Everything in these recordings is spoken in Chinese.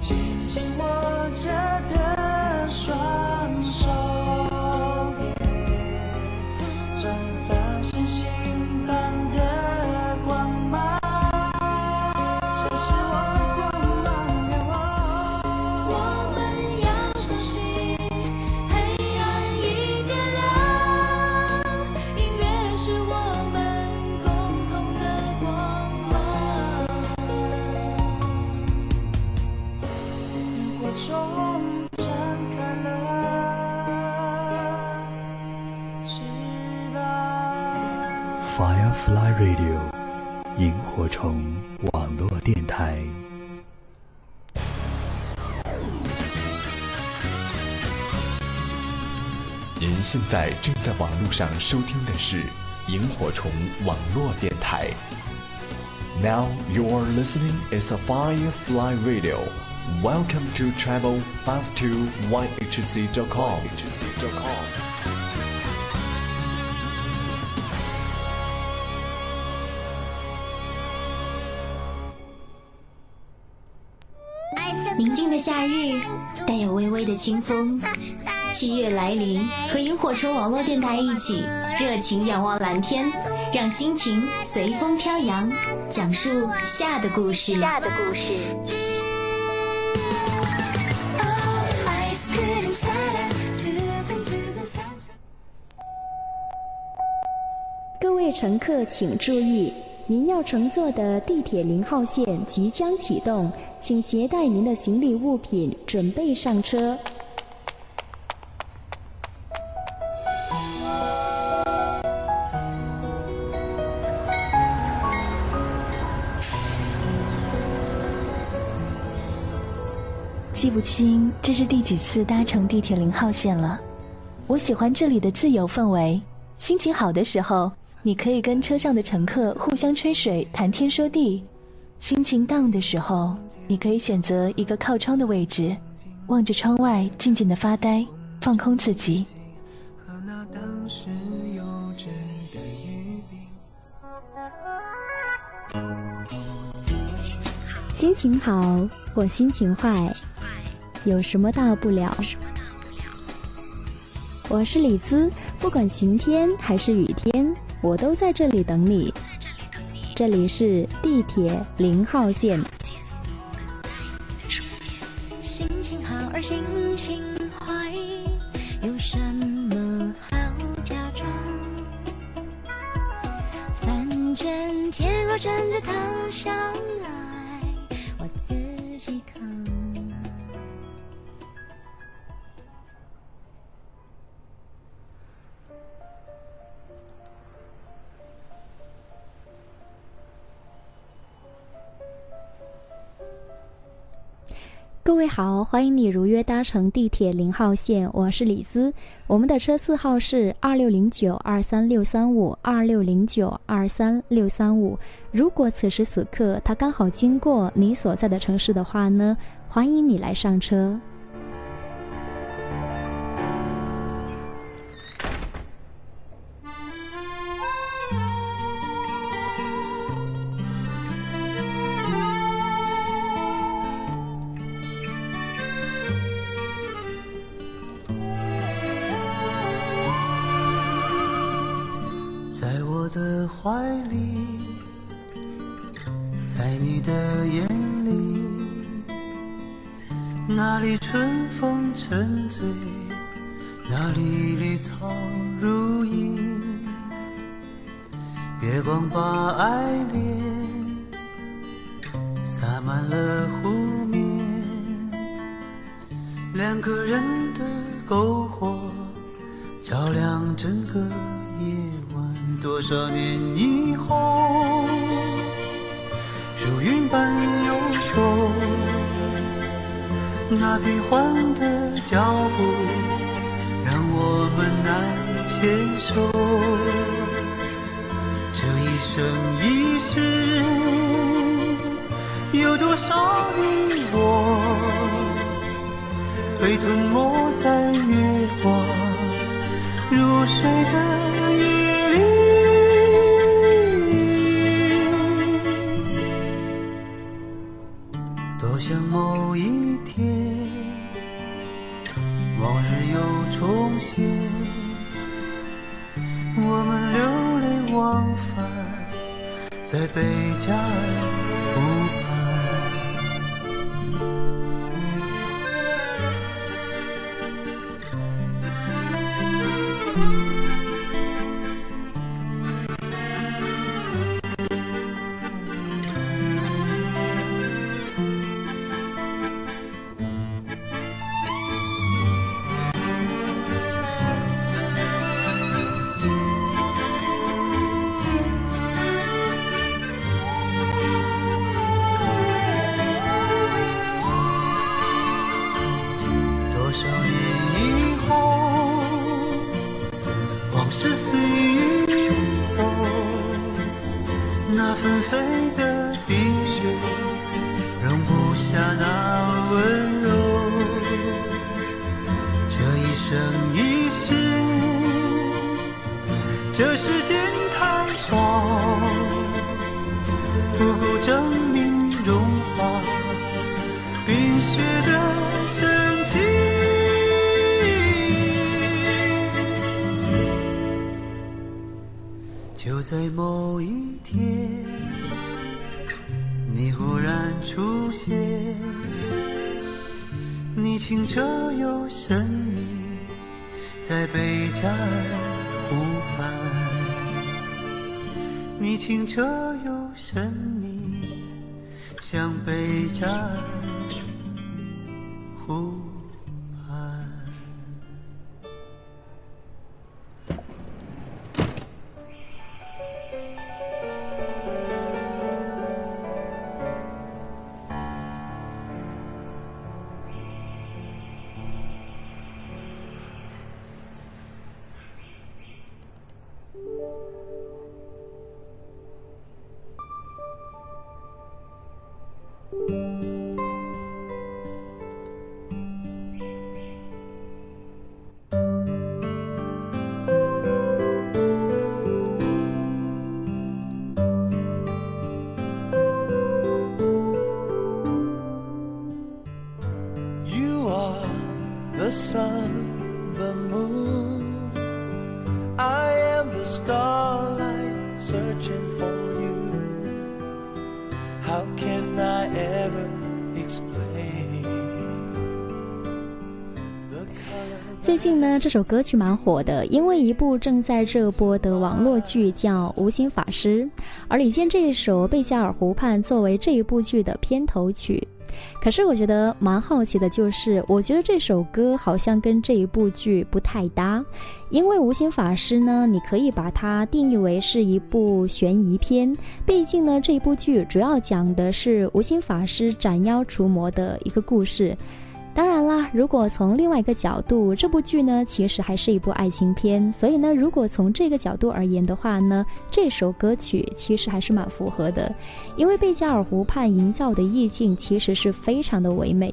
紧紧握着的 Fly Radio，萤火虫网络电台。您现在正在网络上收听的是萤火虫网络电台。Now you are listening is a Firefly Radio. Welcome to travel 52yhc.com.。夏日，带有微微的清风。七月来临，和萤火虫网络电台一起，热情仰望蓝天，让心情随风飘扬，讲述夏的故事。夏的故事。各位乘客请注意，您要乘坐的地铁零号线即将启动，请携带您的行李物品，准备上车。记不清这是第几次搭乘地铁零号线了。我喜欢这里的自由氛围，心情好的时候，你可以跟车上的乘客互相吹水、谈天说地；心情 down 的时候，你可以选择一个靠窗的位置，望着窗外静静的发呆，放空自己。和那当时幼稚的约定。心情好或心情坏，有什么大不了？我是李兹，不管晴天还是雨天，我都在这里等你。这里是地铁零号线。各位好，欢迎你如约搭乘地铁零号线，我是李兹。我们的车次号是二六零九二三六三五二六零九二三六三五。如果此时此刻它刚好经过你所在的城市的话呢，欢迎你来上车。爱的谢，你清澈又神秘，在贝加尔湖畔。你清澈又神秘，像贝加尔湖这首歌曲蛮火的，因为一部正在热播的网络剧叫《无心法师》，而李健这一首《贝加尔湖畔》作为这一部剧的片头曲。可是我觉得蛮好奇的，就是我觉得这首歌好像跟这一部剧不太搭，因为《无心法师》呢，你可以把它定义为是一部悬疑片，毕竟呢，这一部剧主要讲的是无心法师斩妖除魔的一个故事。当然啦，如果从另外一个角度，这部剧呢其实还是一部爱情片，所以呢，如果从这个角度而言的话呢，这首歌曲其实还是蛮符合的，因为贝加尔湖畔营造的意境其实是非常的唯美。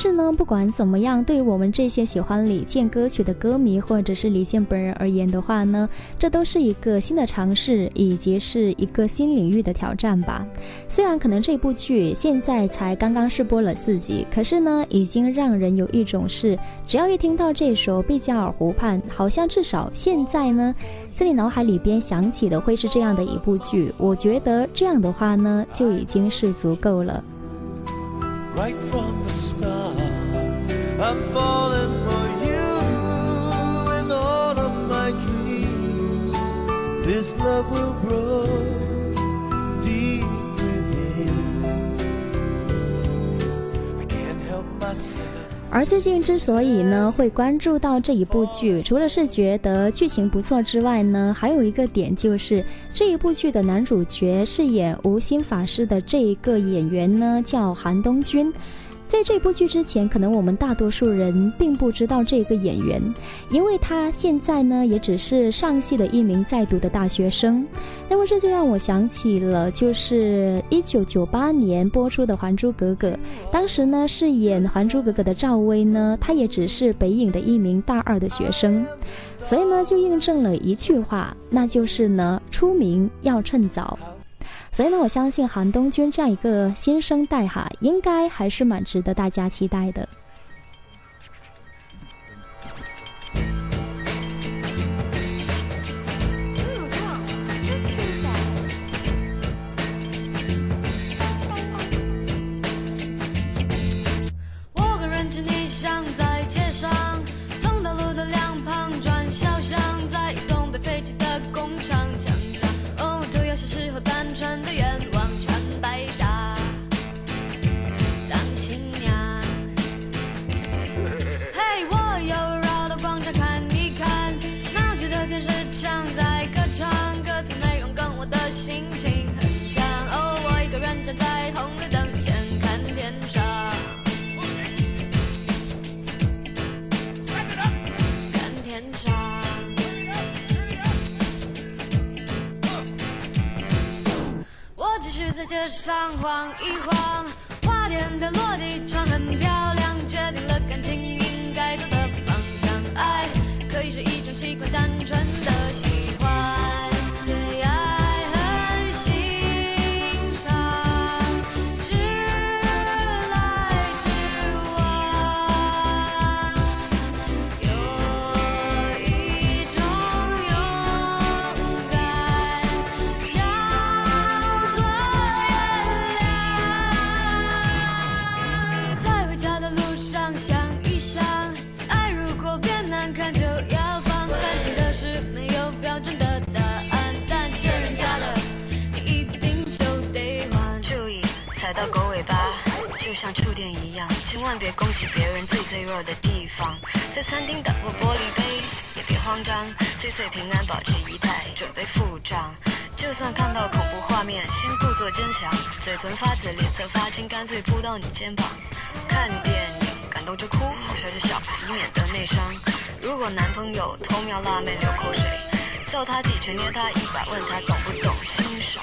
是呢，不管怎么样，对于我们这些喜欢李健歌曲的歌迷，或者是李健本人而言的话呢，这都是一个新的尝试，以及是一个新领域的挑战吧。虽然可能这部剧现在才刚刚试播了四集，可是呢，已经让人有一种是，只要一听到这首《贝加尔湖畔》，好像至少现在呢，在你脑海里边想起的会是这样的一部剧。我觉得这样的话呢，就已经是足够了。right from the start. I'm falling for you in all of my dreams. This love will grow deep within. I can't help myself. 而最近之所以呢会关注到这一部剧，除了是觉得剧情不错之外呢，还有一个点就是这一部剧的男主角饰演无心法师的这一个演员呢叫韩东君。在这部剧之前，可能我们大多数人并不知道这个演员，因为他现在呢也只是上戏的一名在读的大学生。那么这就让我想起了，就是一九九八年播出的《还珠格格》，当时呢饰演《还珠格格》的赵薇呢，她也只是北影的一名大二的学生，所以呢就印证了一句话，那就是呢出名要趁早。所以呢，我相信韩东君这样一个新生代哈，应该还是蛮值得大家期待的。上晃一晃，花店的落地窗很漂亮，决定了感情应该走的方向。爱可以是一种习惯，单纯岁岁平安，保持仪态，准备付账。就算看到恐怖画面，先故作坚强，嘴唇发紫，脸色发青，干脆扑到你肩膀。看电影，感动就哭，好笑就笑，以免得内伤。如果男朋友偷瞄辣妹流口水，揍他几拳，捏他一把，问他懂不懂欣赏。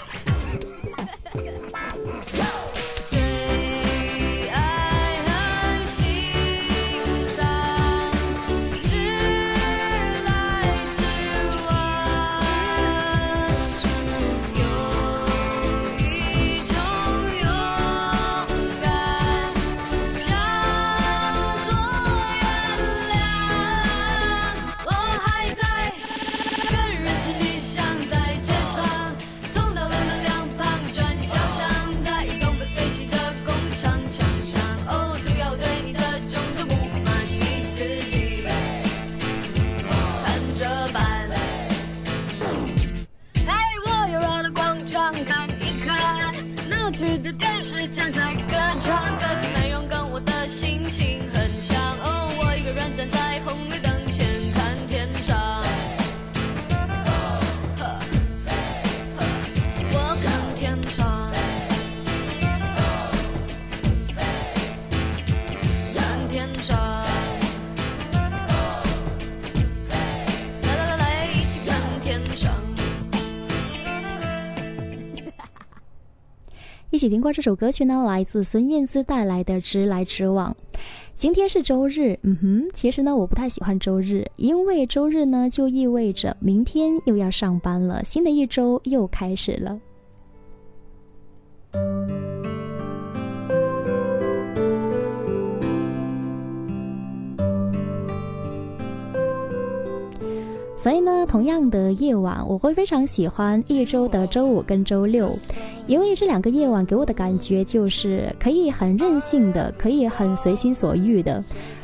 起听过这首歌曲呢，来自孙燕姿带来的《直来直往》。今天是周日，嗯哼，其实呢，我不太喜欢周日，因为周日呢就意味着明天又要上班了，新的一周又开始了。所以呢，同样的夜晚，我会非常喜欢一周的周五跟周六，因为这两个夜晚给我的感觉就是可以很任性的，可以很随心所欲的。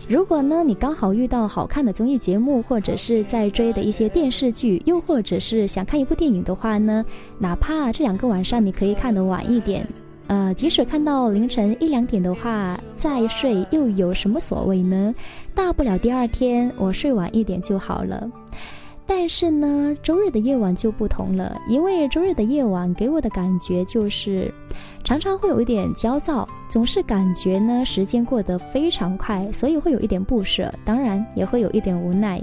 如果呢，你刚好遇到好看的综艺节目，或者是在追的一些电视剧，又或者是想看一部电影的话呢，哪怕这两个晚上你可以看得晚一点，呃，即使看到凌晨一两点的话，再睡又有什么所谓呢？大不了第二天我睡晚一点就好了。但是呢，周日的夜晚就不同了，因为周日的夜晚给我的感觉就是常常会有一点焦躁，总是感觉呢时间过得非常快，所以会有一点不舍，当然也会有一点无奈。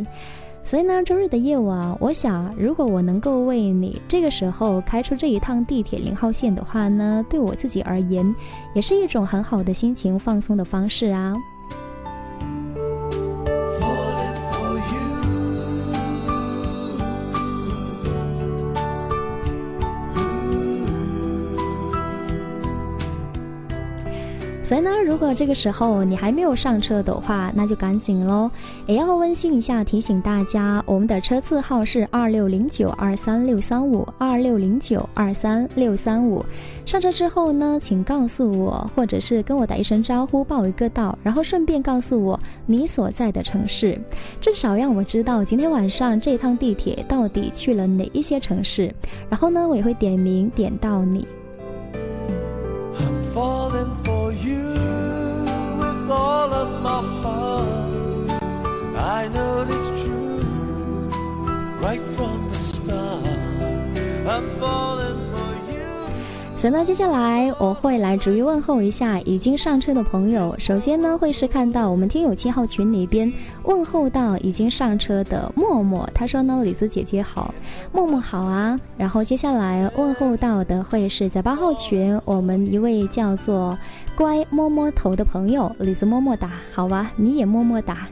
所以呢，周日的夜晚，我想，如果我能够为你这个时候开出这一趟地铁零号线的话呢，对我自己而言，也是一种很好的心情放松的方式啊。所以呢，如果这个时候你还没有上车的话，那就赶紧喽！也要温馨一下，提醒大家，我们的车次号是二六零九二三六三五二六零九二三六三五。上车之后呢，请告诉我，或者是跟我打一声招呼，报一个到，然后顺便告诉我你所在的城市，至少让我知道今天晚上这趟地铁到底去了哪一些城市。然后呢，我也会点名点到你。All of my heart. I know it's true right from the start. I'm falling you. 所以呢，接下来我会来逐一问候一下已经上车的朋友。首先呢，会是看到我们听友七号群里边问候到已经上车的默默，他说呢，李子姐姐好，默默好啊。然后接下来问候到的会是在八号群我们一位叫做。乖摸摸头的朋友，李子么么哒，好吧，你也么么哒。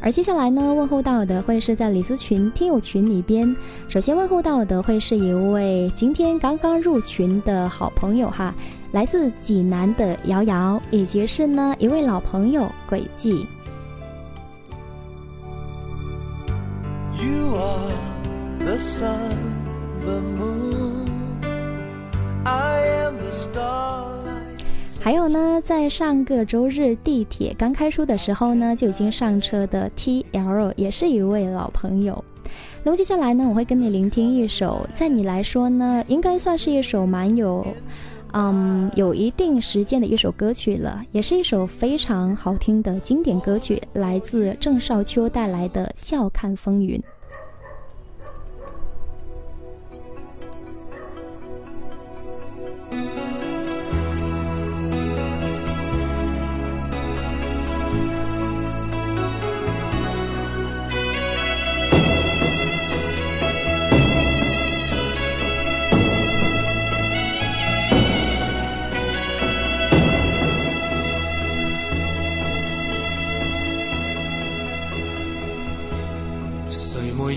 而接下来呢，问候到的会是在李子群听友群里边，首先问候到的会是一位今天刚刚入群的好朋友哈，来自济南的瑶瑶，以及是呢一位老朋友轨迹。You are the sun, the moon, I am the star. 还有呢，在上个周日地铁刚开出的时候呢，就已经上车的 T L 也是一位老朋友。那么接下来呢，我会跟你聆听一首，在你来说呢，应该算是一首蛮有，嗯，有一定时间的一首歌曲了，也是一首非常好听的经典歌曲，来自郑少秋带来的《笑看风云》。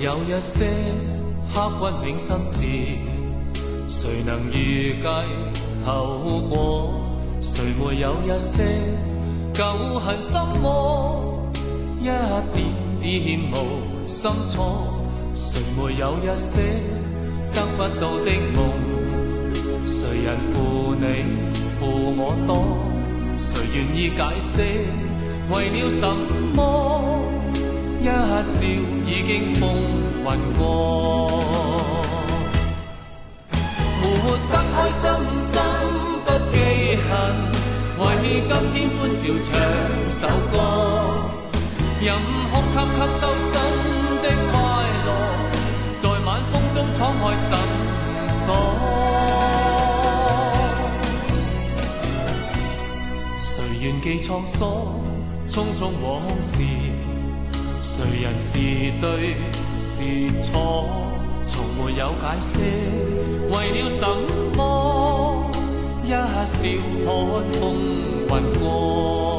有一些刻骨铭心事，谁能预计后果？谁没有一些旧恨心魔？一点点无心错，谁没有一些得不到的梦？谁人负你负我多？谁愿意解释为了什么？一笑已经风云过，活得开心心不记恨，为今天欢笑唱首歌，任空吸吸收新的快乐，在晚风中敞开心锁。谁愿记沧桑，匆匆往事。谁人是对是错，从没有解释，为了什么？一笑看风云过。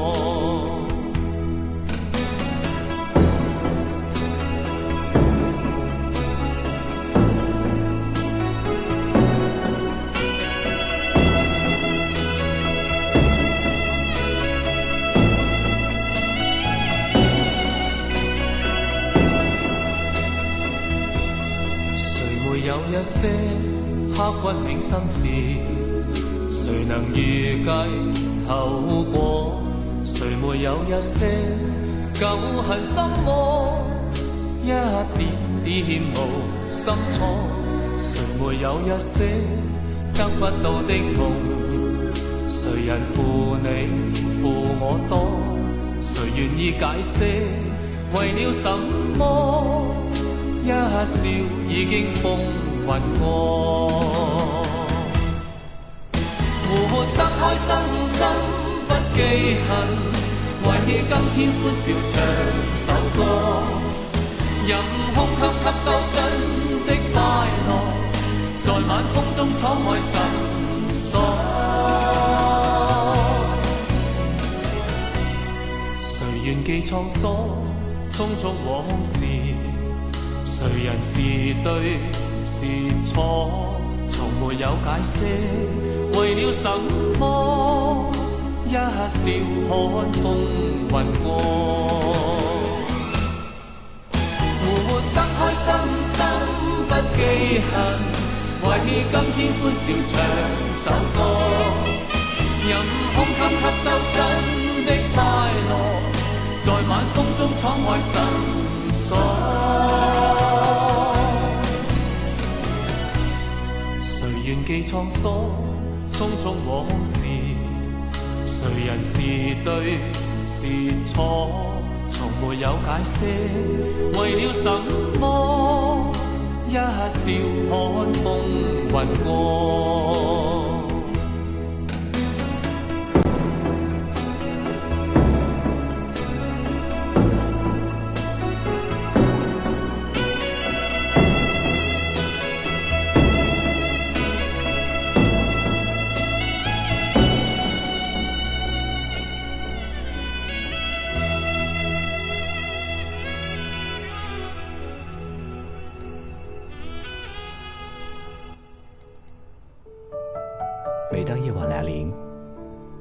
些刻骨铭心事，谁能预计后果？谁没有一些旧恨心魔？一点点无心错，谁没有一些得不到的梦？谁人负你负我多？谁愿意解释为了什么？一笑已经疯雲過，活得開心心不記恨。為起今天歡笑唱首歌，任空襟吸收新的快樂，在晚風中敞開心鎖。誰願記滄桑，匆匆往事，誰人是對是错，从没有解释，为了什么？一笑看风云过，活得开心心不记恨，为今天欢笑唱首歌，任空襟吸收新的快乐，在晚风中敞开心锁。记沧桑，匆匆往事。谁人是对是错？从没有解释，为了什么？一笑看风云过。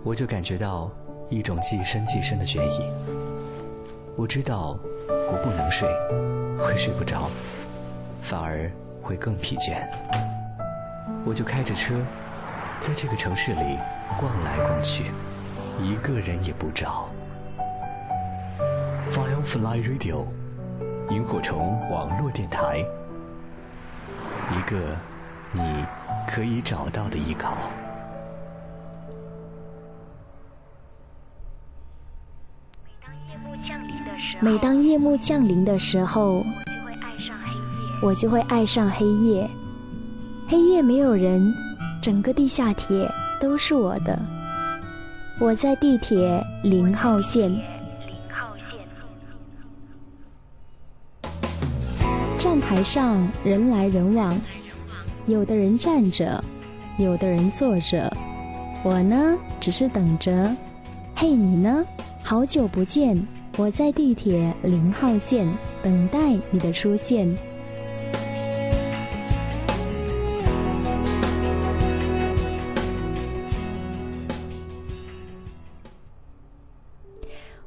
我就感觉到一种既深既深的倦意。我知道我不能睡，会睡不着，反而会更疲倦。我就开着车，在这个城市里逛来逛去，一个人也不找。Firefly Radio，萤火虫网络电台，一个你可以找到的依靠。每当夜幕降临的时候，我就会爱上黑夜。黑夜没有人，整个地下铁都是我的。我在地铁零号线，站台上人来人往，有的人站着，有的人坐着，我呢只是等着。嘿，你呢？好久不见。我在地铁零号线等待你的出现。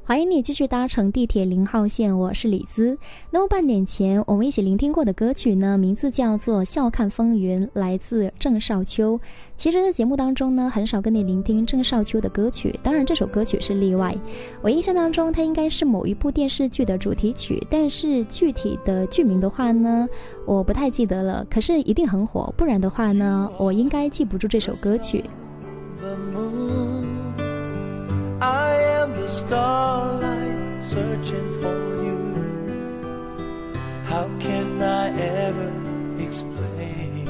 欢迎你继续搭乘地铁零号线，我是李姿。那么半年前我们一起聆听过的歌曲呢，名字叫做《笑看风云》，来自郑少秋。其实，在节目当中呢，很少跟你聆听郑少秋的歌曲，当然这首歌曲是例外。我印象当中，它应该是某一部电视剧的主题曲，但是具体的剧名的话呢，我不太记得了。可是一定很火，不然的话呢，我应该记不住这首歌曲。I am the starlight searching for you. How can I ever explain?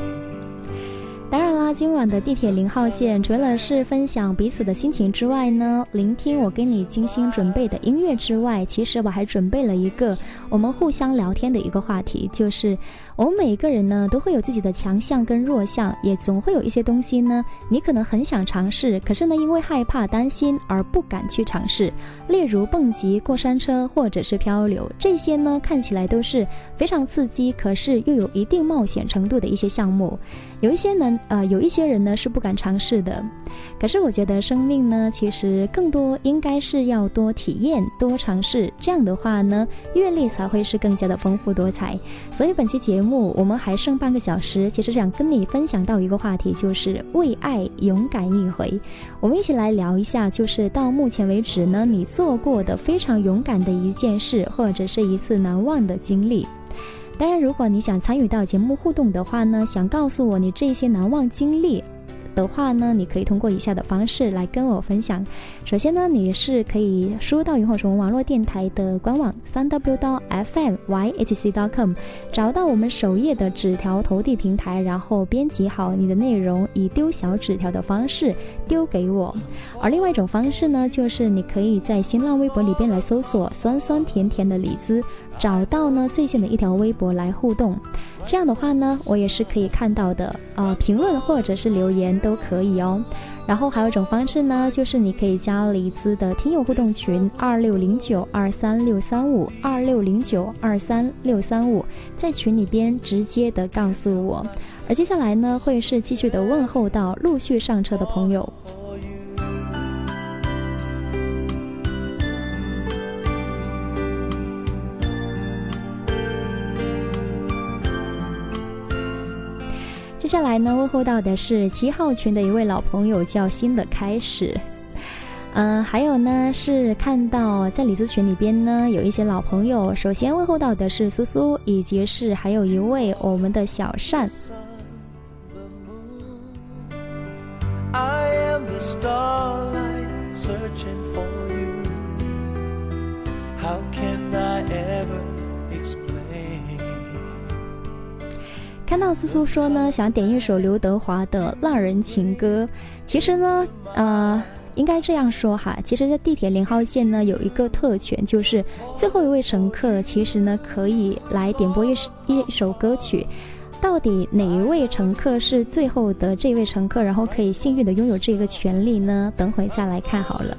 当然啦，今晚的地铁零号线除了是分享彼此的心情之外呢，聆听我给你精心准备的音乐之外，其实我还准备了一个我们互相聊天的一个话题，就是我们每一個人呢都会有自己的强项跟弱项，也总会有一些东西呢，你可能很想尝试，可是呢因为害怕担心而不敢去尝试。例如蹦极、过山车或者是漂流，这些呢看起来都是非常刺激，可是又有一定冒险程度的一些项目。有一些呢，呃，有一些人呢是不敢尝试的。可是我觉得生命呢，其实更多应该是要多体验、多尝试，这样的话呢，阅历才会是更加的丰富多彩。所以本期节目我们还剩半个小时，其实想跟你分享到一个话题，就是为爱勇敢一回。我们一起来聊一下，就是到目前为止呢，你做过的非常勇敢的一件事，或者是一次难忘的经历。当然，如果你想参与到节目互动的话呢，想告诉我你这些难忘经历，的话呢，你可以通过以下的方式来跟我分享。首先呢，你是可以输入到萤火虫网络电台的官网三 w 到 fmyhc.com，找到我们首页的纸条投递平台，然后编辑好你的内容，以丢小纸条的方式丢给我。而另外一种方式呢，就是你可以在新浪微博里边来搜索“酸酸甜甜的李子”，找到呢最新的一条微博来互动。这样的话呢，我也是可以看到的，呃，评论或者是留言都可以哦。然后还有一种方式呢，就是你可以加李子的听友互动群二六零九二三六三五二六零九二三六三五，在群里边直接的告诉我。而接下来呢，会是继续的问候到陆续上车的朋友。接下来呢，问候到的是七号群的一位老朋友，叫新的开始。嗯，还有呢，是看到在李子群里边呢，有一些老朋友。首先问候到的是苏苏，以及是还有一位我们的小善。看到苏苏说呢，想点一首刘德华的《浪人情歌》。其实呢，呃，应该这样说哈，其实，在地铁零号线呢，有一个特权，就是最后一位乘客其实呢，可以来点播一一首歌曲。到底哪一位乘客是最后的这位乘客，然后可以幸运的拥有这个权利呢？等会再来看好了。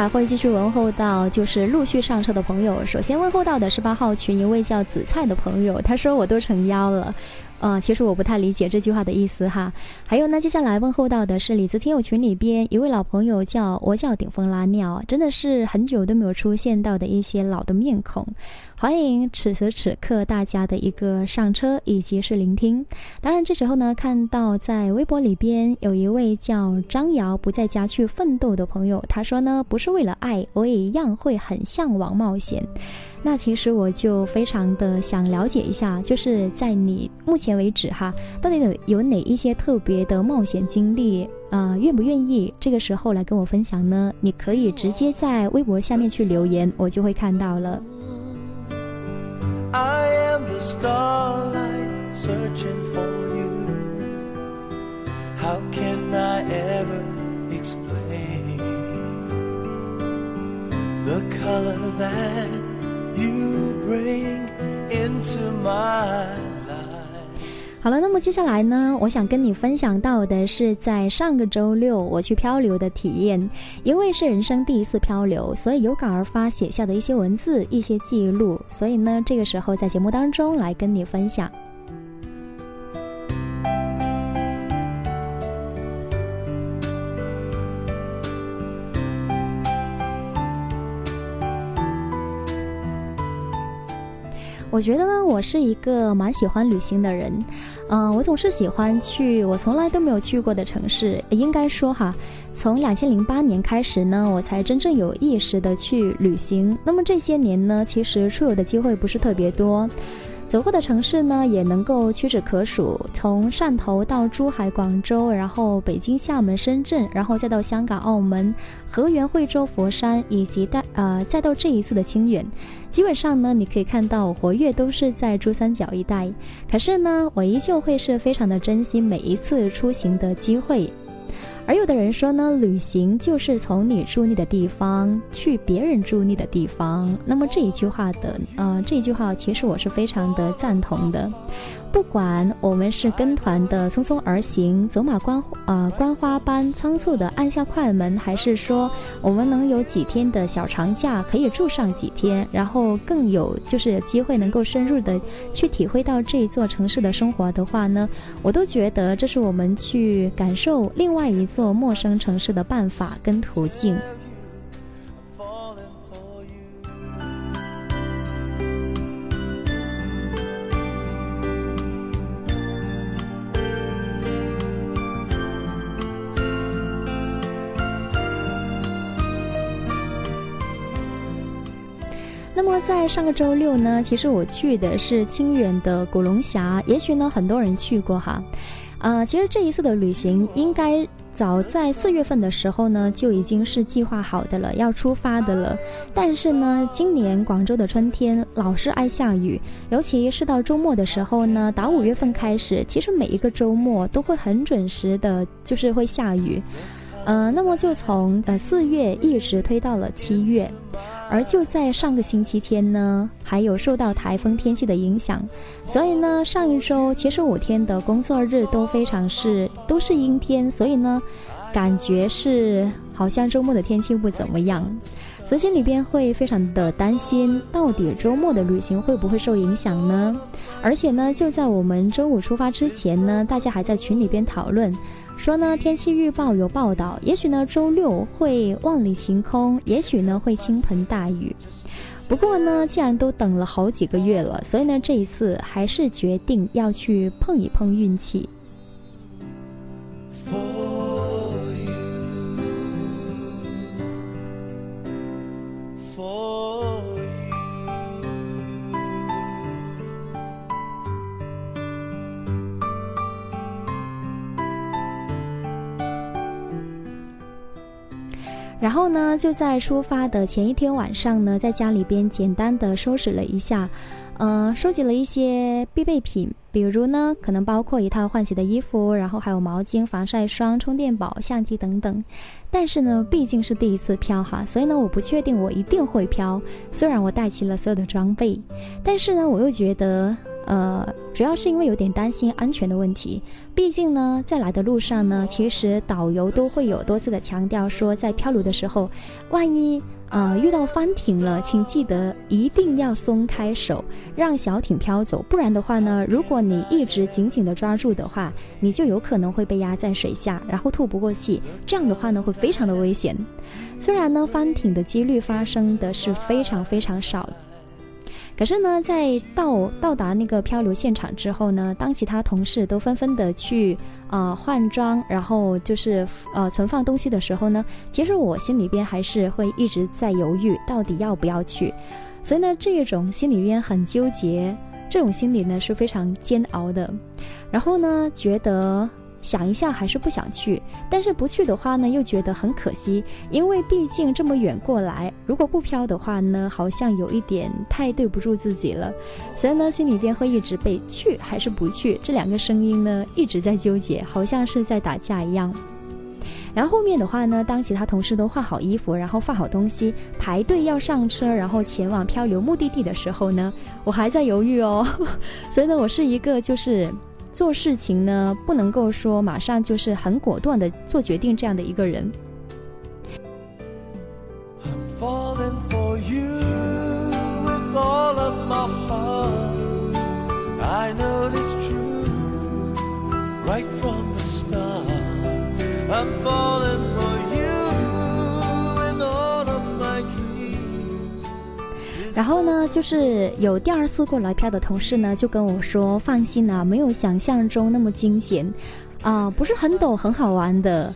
还会继续问候到，就是陆续上车的朋友。首先问候到的是八号群一位叫紫菜的朋友，他说我都成妖了。呃，其实我不太理解这句话的意思哈。还有呢，接下来问候到的是李子听友群里边一位老朋友，叫我叫顶峰拉尿，真的是很久都没有出现到的一些老的面孔。欢迎此时此刻大家的一个上车以及是聆听。当然这时候呢，看到在微博里边有一位叫张瑶不在家去奋斗的朋友，他说呢，不是为了爱，我也一样会很向往冒险。那其实我就非常的想了解一下，就是在你目前为止哈，到底有有哪一些特别的冒险经历？呃，愿不愿意这个时候来跟我分享呢？你可以直接在微博下面去留言，我就会看到了。I am the starlight searching for you. How can I ever explain the color that 好了，那么接下来呢，我想跟你分享到的是在上个周六我去漂流的体验。因为是人生第一次漂流，所以有感而发写下的一些文字、一些记录，所以呢，这个时候在节目当中来跟你分享。我觉得呢，我是一个蛮喜欢旅行的人，嗯、我总是喜欢去我从来都没有去过的城市。应该说哈，从两千零八年开始呢，我才真正有意识的去旅行。那么这些年呢，其实出游的机会不是特别多。走过的城市呢，也能够屈指可数，从汕头到珠海、广州，然后北京、厦门、深圳，然后再到香港、澳门、河源、惠州、佛山，以及带呃再到这一次的清远。基本上呢，你可以看到活跃都是在珠三角一带，可是呢，我依旧会是非常的珍惜每一次出行的机会。而有的人说呢，旅行就是从你住腻的地方去别人住腻的地方。那么这一句话的，呃，这一句话其实我是非常的赞同的。不管我们是跟团的匆匆而行，走马观呃观花般仓促的按下快门，还是说我们能有几天的小长假，可以住上几天，然后更有就是机会能够深入的去体会到这一座城市的生活的话呢，我都觉得这是我们去感受另外一座陌生城市的办法跟途径。在上个周六呢，其实我去的是清远的古龙峡，也许呢很多人去过哈。呃，其实这一次的旅行应该早在四月份的时候呢就已经是计划好的了，要出发的了。但是呢，今年广州的春天老是爱下雨，尤其是到周末的时候呢，打五月份开始，其实每一个周末都会很准时的，就是会下雨。呃，那么就从呃四月一直推到了七月，而就在上个星期天呢，还有受到台风天气的影响，所以呢，上一周其实五天的工作日都非常是都是阴天，所以呢，感觉是好像周末的天气不怎么样，所以心里边会非常的担心，到底周末的旅行会不会受影响呢？而且呢，就在我们周五出发之前呢，大家还在群里边讨论。说呢，天气预报有报道，也许呢周六会万里晴空，也许呢会倾盆大雨。不过呢，既然都等了好几个月了，所以呢这一次还是决定要去碰一碰运气。然后呢，就在出发的前一天晚上呢，在家里边简单的收拾了一下，呃，收集了一些必备品，比如呢，可能包括一套换洗的衣服，然后还有毛巾、防晒霜、充电宝、相机等等。但是呢，毕竟是第一次飘哈，所以呢，我不确定我一定会飘。虽然我带齐了所有的装备，但是呢，我又觉得。呃，主要是因为有点担心安全的问题。毕竟呢，在来的路上呢，其实导游都会有多次的强调说，在漂流的时候，万一呃遇到翻艇了，请记得一定要松开手，让小艇飘走。不然的话呢，如果你一直紧紧的抓住的话，你就有可能会被压在水下，然后吐不过气。这样的话呢，会非常的危险。虽然呢，翻艇的几率发生的是非常非常少。可是呢，在到到达那个漂流现场之后呢，当其他同事都纷纷的去啊换装，然后就是呃存放东西的时候呢，其实我心里边还是会一直在犹豫，到底要不要去。所以呢，这一种心里边很纠结，这种心理呢是非常煎熬的。然后呢，觉得。想一下还是不想去，但是不去的话呢，又觉得很可惜，因为毕竟这么远过来，如果不飘的话呢，好像有一点太对不住自己了，所以呢，心里边会一直被去还是不去这两个声音呢一直在纠结，好像是在打架一样。然后后面的话呢，当其他同事都换好衣服，然后放好东西，排队要上车，然后前往漂流目的地的时候呢，我还在犹豫哦，所以呢，我是一个就是。做事情呢，不能够说马上就是很果断的做决定这样的一个人。然后呢，就是有第二次过来漂的同事呢，就跟我说：“放心啦，没有想象中那么惊险，啊，不是很陡，很好玩的。”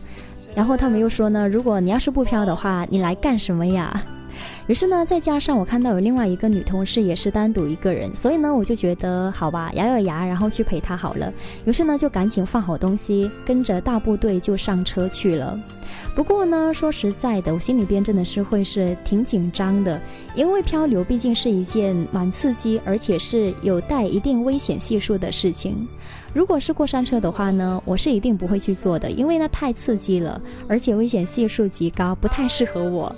然后他们又说呢：“如果你要是不漂的话，你来干什么呀？”于是呢，再加上我看到有另外一个女同事也是单独一个人，所以呢，我就觉得好吧，咬咬牙，然后去陪她好了。于是呢，就赶紧放好东西，跟着大部队就上车去了。不过呢，说实在的，我心里边真的是会是挺紧张的，因为漂流毕竟是一件蛮刺激，而且是有带一定危险系数的事情。如果是过山车的话呢，我是一定不会去做的，因为那太刺激了，而且危险系数极高，不太适合我。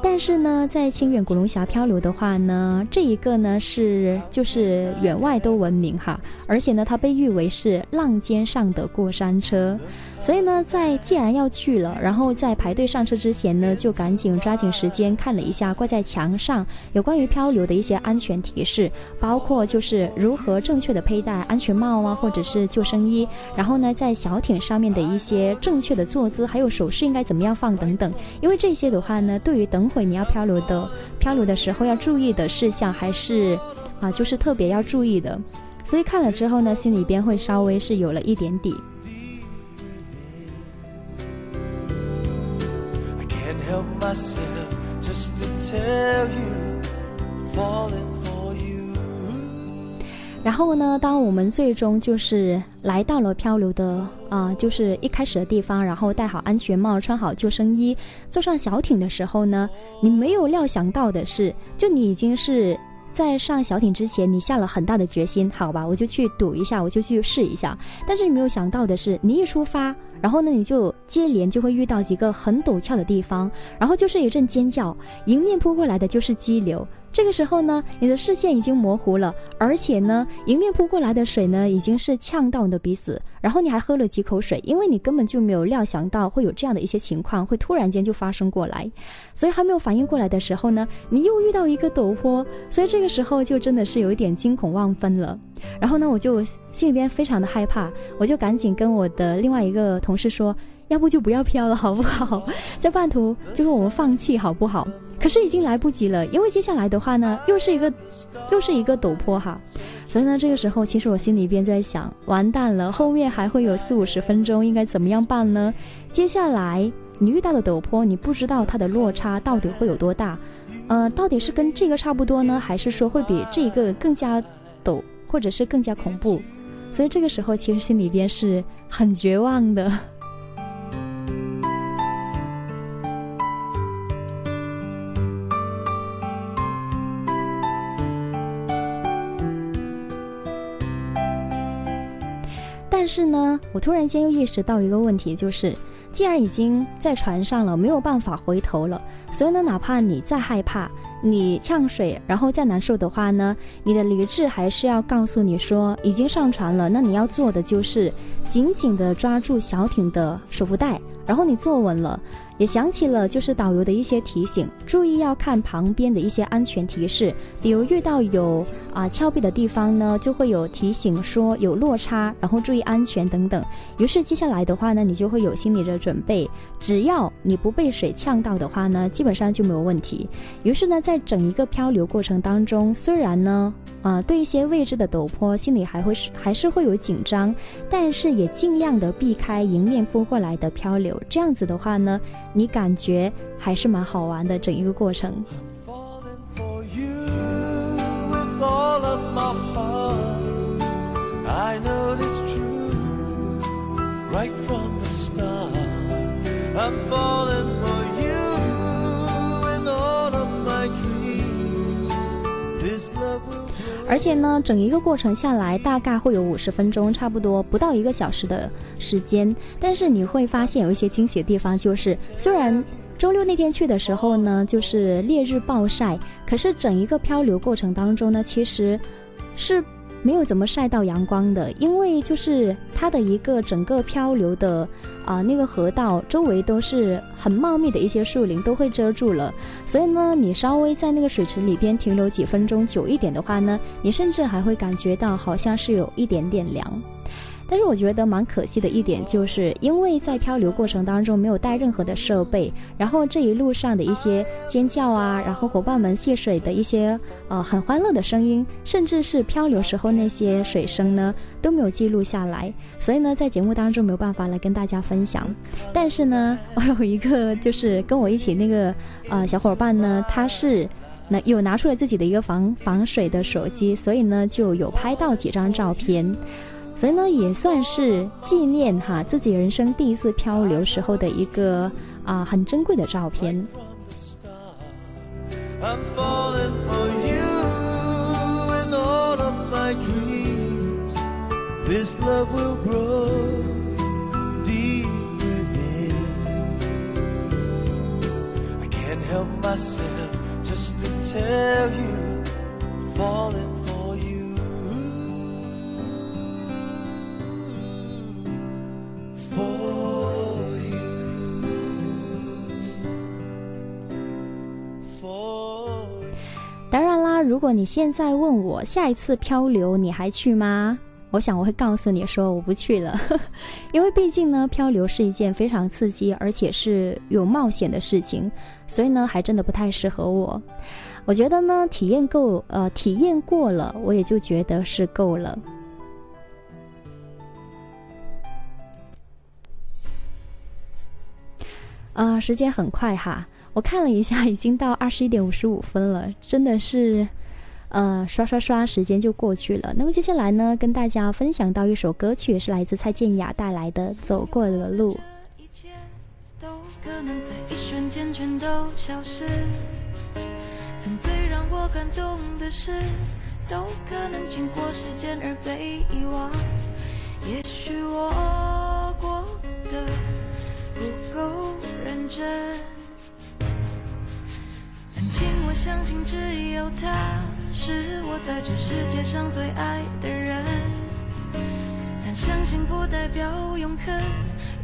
但是呢，在清远古龙峡漂流的话呢，这一个呢是就是远外都闻名哈，而且呢它被誉为是浪尖上的过山车。所以呢，在既然要去了，然后在排队上车之前呢，就赶紧抓紧时间看了一下挂在墙上有关于漂流的一些安全提示，包括就是如何正确的佩戴安全帽啊，或者是救生衣，然后呢，在小艇上面的一些正确的坐姿，还有手势应该怎么样放等等。因为这些的话呢，对于等会你要漂流的漂流的时候要注意的事项，还是啊，就是特别要注意的。所以看了之后呢，心里边会稍微是有了一点底。然后呢，当我们最终就是来到了漂流的啊，就是一开始的地方，然后戴好安全帽，穿好救生衣，坐上小艇的时候呢，你没有料想到的是，就你已经是在上小艇之前，你下了很大的决心，好吧，我就去赌一下，我就去试一下。但是你没有想到的是，你一出发。然后呢，你就接连就会遇到几个很陡峭的地方，然后就是一阵尖叫，迎面扑过来的就是激流。这个时候呢，你的视线已经模糊了，而且呢，迎面扑过来的水呢，已经是呛到你的鼻子，然后你还喝了几口水，因为你根本就没有料想到会有这样的一些情况会突然间就发生过来，所以还没有反应过来的时候呢，你又遇到一个陡坡，所以这个时候就真的是有一点惊恐万分了。然后呢，我就心里边非常的害怕，我就赶紧跟我的另外一个同事说。要不就不要飘了，好不好？在半途就说我们放弃，好不好？可是已经来不及了，因为接下来的话呢，又是一个，又是一个陡坡哈。所以呢，这个时候其实我心里边在想，完蛋了，后面还会有四五十分钟，应该怎么样办呢？接下来你遇到的陡坡，你不知道它的落差到底会有多大，呃，到底是跟这个差不多呢，还是说会比这个更加陡，或者是更加恐怖？所以这个时候其实心里边是很绝望的。但是呢，我突然间又意识到一个问题，就是既然已经在船上了，没有办法回头了，所以呢，哪怕你再害怕，你呛水，然后再难受的话呢，你的理智还是要告诉你说，已经上船了，那你要做的就是紧紧的抓住小艇的手扶带，然后你坐稳了。也想起了，就是导游的一些提醒，注意要看旁边的一些安全提示，比如遇到有啊峭壁的地方呢，就会有提醒说有落差，然后注意安全等等。于是接下来的话呢，你就会有心理的准备，只要你不被水呛到的话呢，基本上就没有问题。于是呢，在整一个漂流过程当中，虽然呢，啊对一些未知的陡坡，心里还会是还是会有紧张，但是也尽量的避开迎面扑过来的漂流。这样子的话呢。你感觉还是蛮好玩的，整一个过程。而且呢，整一个过程下来大概会有五十分钟，差不多不到一个小时的时间。但是你会发现有一些惊喜的地方，就是虽然周六那天去的时候呢，就是烈日暴晒，可是整一个漂流过程当中呢，其实是。没有怎么晒到阳光的，因为就是它的一个整个漂流的啊那个河道周围都是很茂密的一些树林，都会遮住了。所以呢，你稍微在那个水池里边停留几分钟久一点的话呢，你甚至还会感觉到好像是有一点点凉。但是我觉得蛮可惜的一点，就是因为在漂流过程当中没有带任何的设备，然后这一路上的一些尖叫啊，然后伙伴们戏水的一些呃很欢乐的声音，甚至是漂流时候那些水声呢都没有记录下来，所以呢在节目当中没有办法来跟大家分享。但是呢，我有一个就是跟我一起那个呃小伙伴呢，他是那有拿出了自己的一个防防水的手机，所以呢就有拍到几张照片。所以呢，也算是纪念哈自己人生第一次漂流时候的一个啊很珍贵的照片。如果你现在问我下一次漂流你还去吗？我想我会告诉你说我不去了，因为毕竟呢，漂流是一件非常刺激而且是有冒险的事情，所以呢，还真的不太适合我。我觉得呢，体验够，呃，体验过了，我也就觉得是够了。啊，时间很快哈。我看了一下，已经到二十一点五十五分了，真的是，呃，刷刷刷，时间就过去了。那么接下来呢，跟大家分享到一首歌曲，是来自蔡健雅带来的《走过的路》。一切都可能在一瞬间全都消失，曾最让我感动的事，都可能经过时间而被遗忘。也许我过得不够认真。相信只有他是我在这世界上最爱的人，但相信不代表永恒，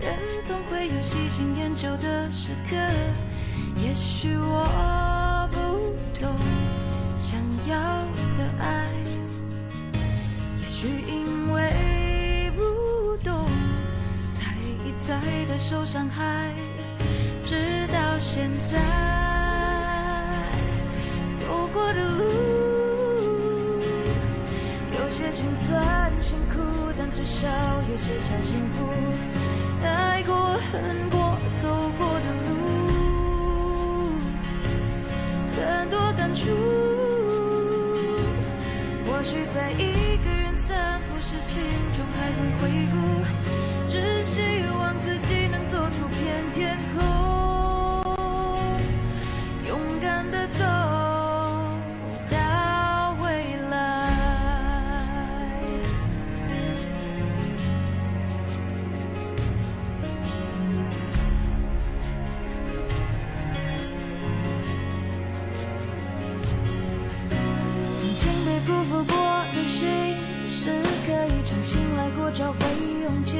人总会有喜新厌旧的时刻。也许我不懂想要的爱，也许因为不懂，才一再的受伤害，直到现在。过的路，有些心酸辛苦，但至少有些小幸福。爱过恨过走过的路，很多感触。或许在一个人散步时，心中还会回顾，只希望自己能走出片天空，会勇气。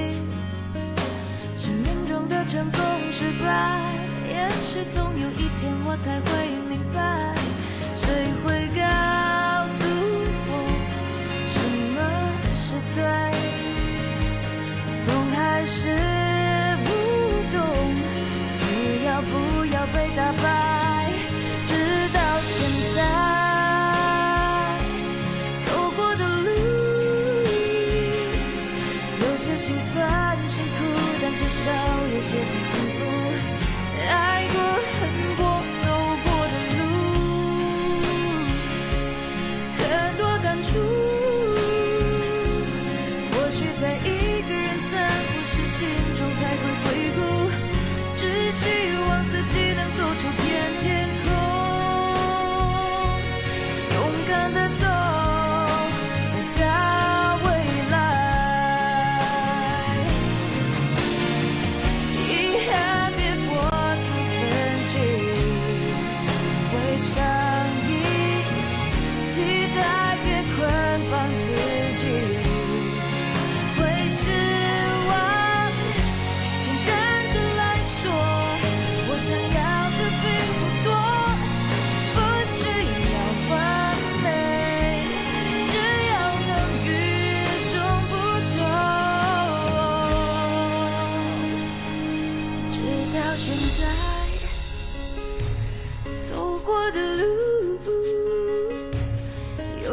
生命中的成功失败，也许总有一天我才会明白，谁会告诉我什么是对，痛还是写下幸福爱过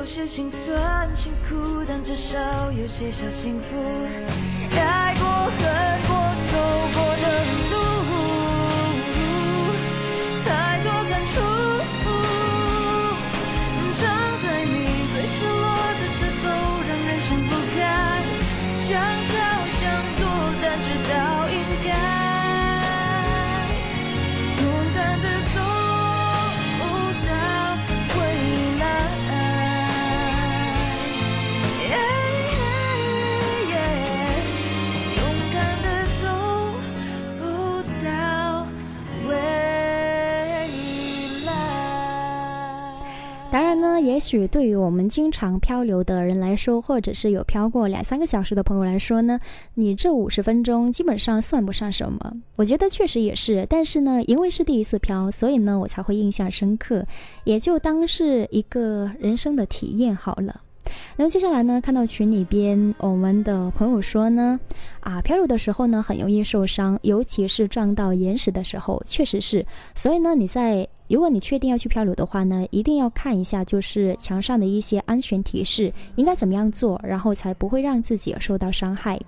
有些心酸辛苦，但至少有些小幸福。也许对于我们经常漂流的人来说，或者是有漂过两三个小时的朋友来说呢，你这五十分钟基本上算不上什么。我觉得确实也是，但是呢，因为是第一次漂，所以呢，我才会印象深刻，也就当是一个人生的体验好了。那么接下来呢，看到群里边我们的朋友说呢，啊，漂流的时候呢很容易受伤，尤其是撞到岩石的时候，确实是。所以呢，你在如果你确定要去漂流的话呢，一定要看一下就是墙上的一些安全提示，应该怎么样做，然后才不会让自己受到伤害。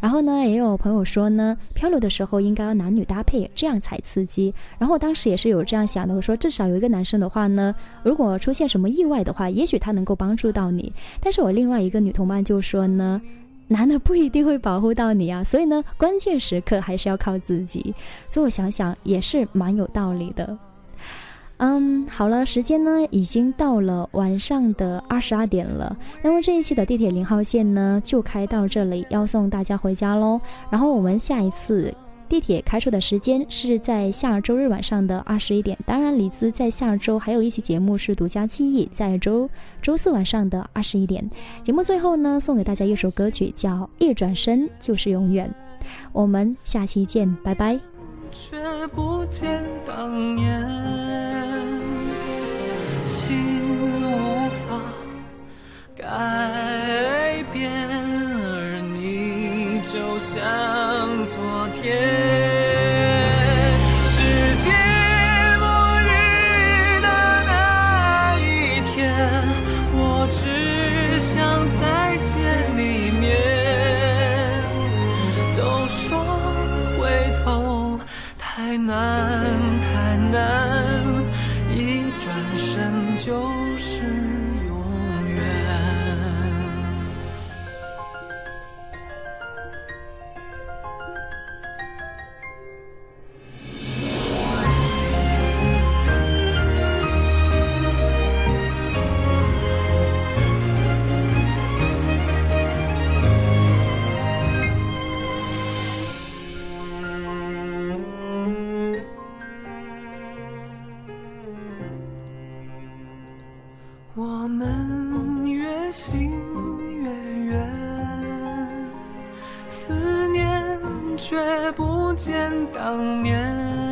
然后呢，也有朋友说呢，漂流的时候应该要男女搭配，这样才刺激。然后我当时也是有这样想的，我说至少有一个男生的话呢，如果出现什么意外的话，也许他能够帮助到你。但是我另外一个女同伴就说呢。男的不一定会保护到你啊，所以呢，关键时刻还是要靠自己。所以我想想也是蛮有道理的。嗯，好了，时间呢已经到了晚上的二十二点了。那么这一期的地铁零号线呢就开到这里，要送大家回家喽。然后我们下一次地铁开出的时间是在下周日晚上的二十一点。当然，李子在下周还有一期节目是独家记忆，在周周四晚上的二十一点。节目最后呢，送给大家一首歌曲，叫《一转身就是永远》。我们下期见，拜拜。却不见当年，心无法改变，而你就像昨天。难太难，一转身就我们越行越远思念却不见当年。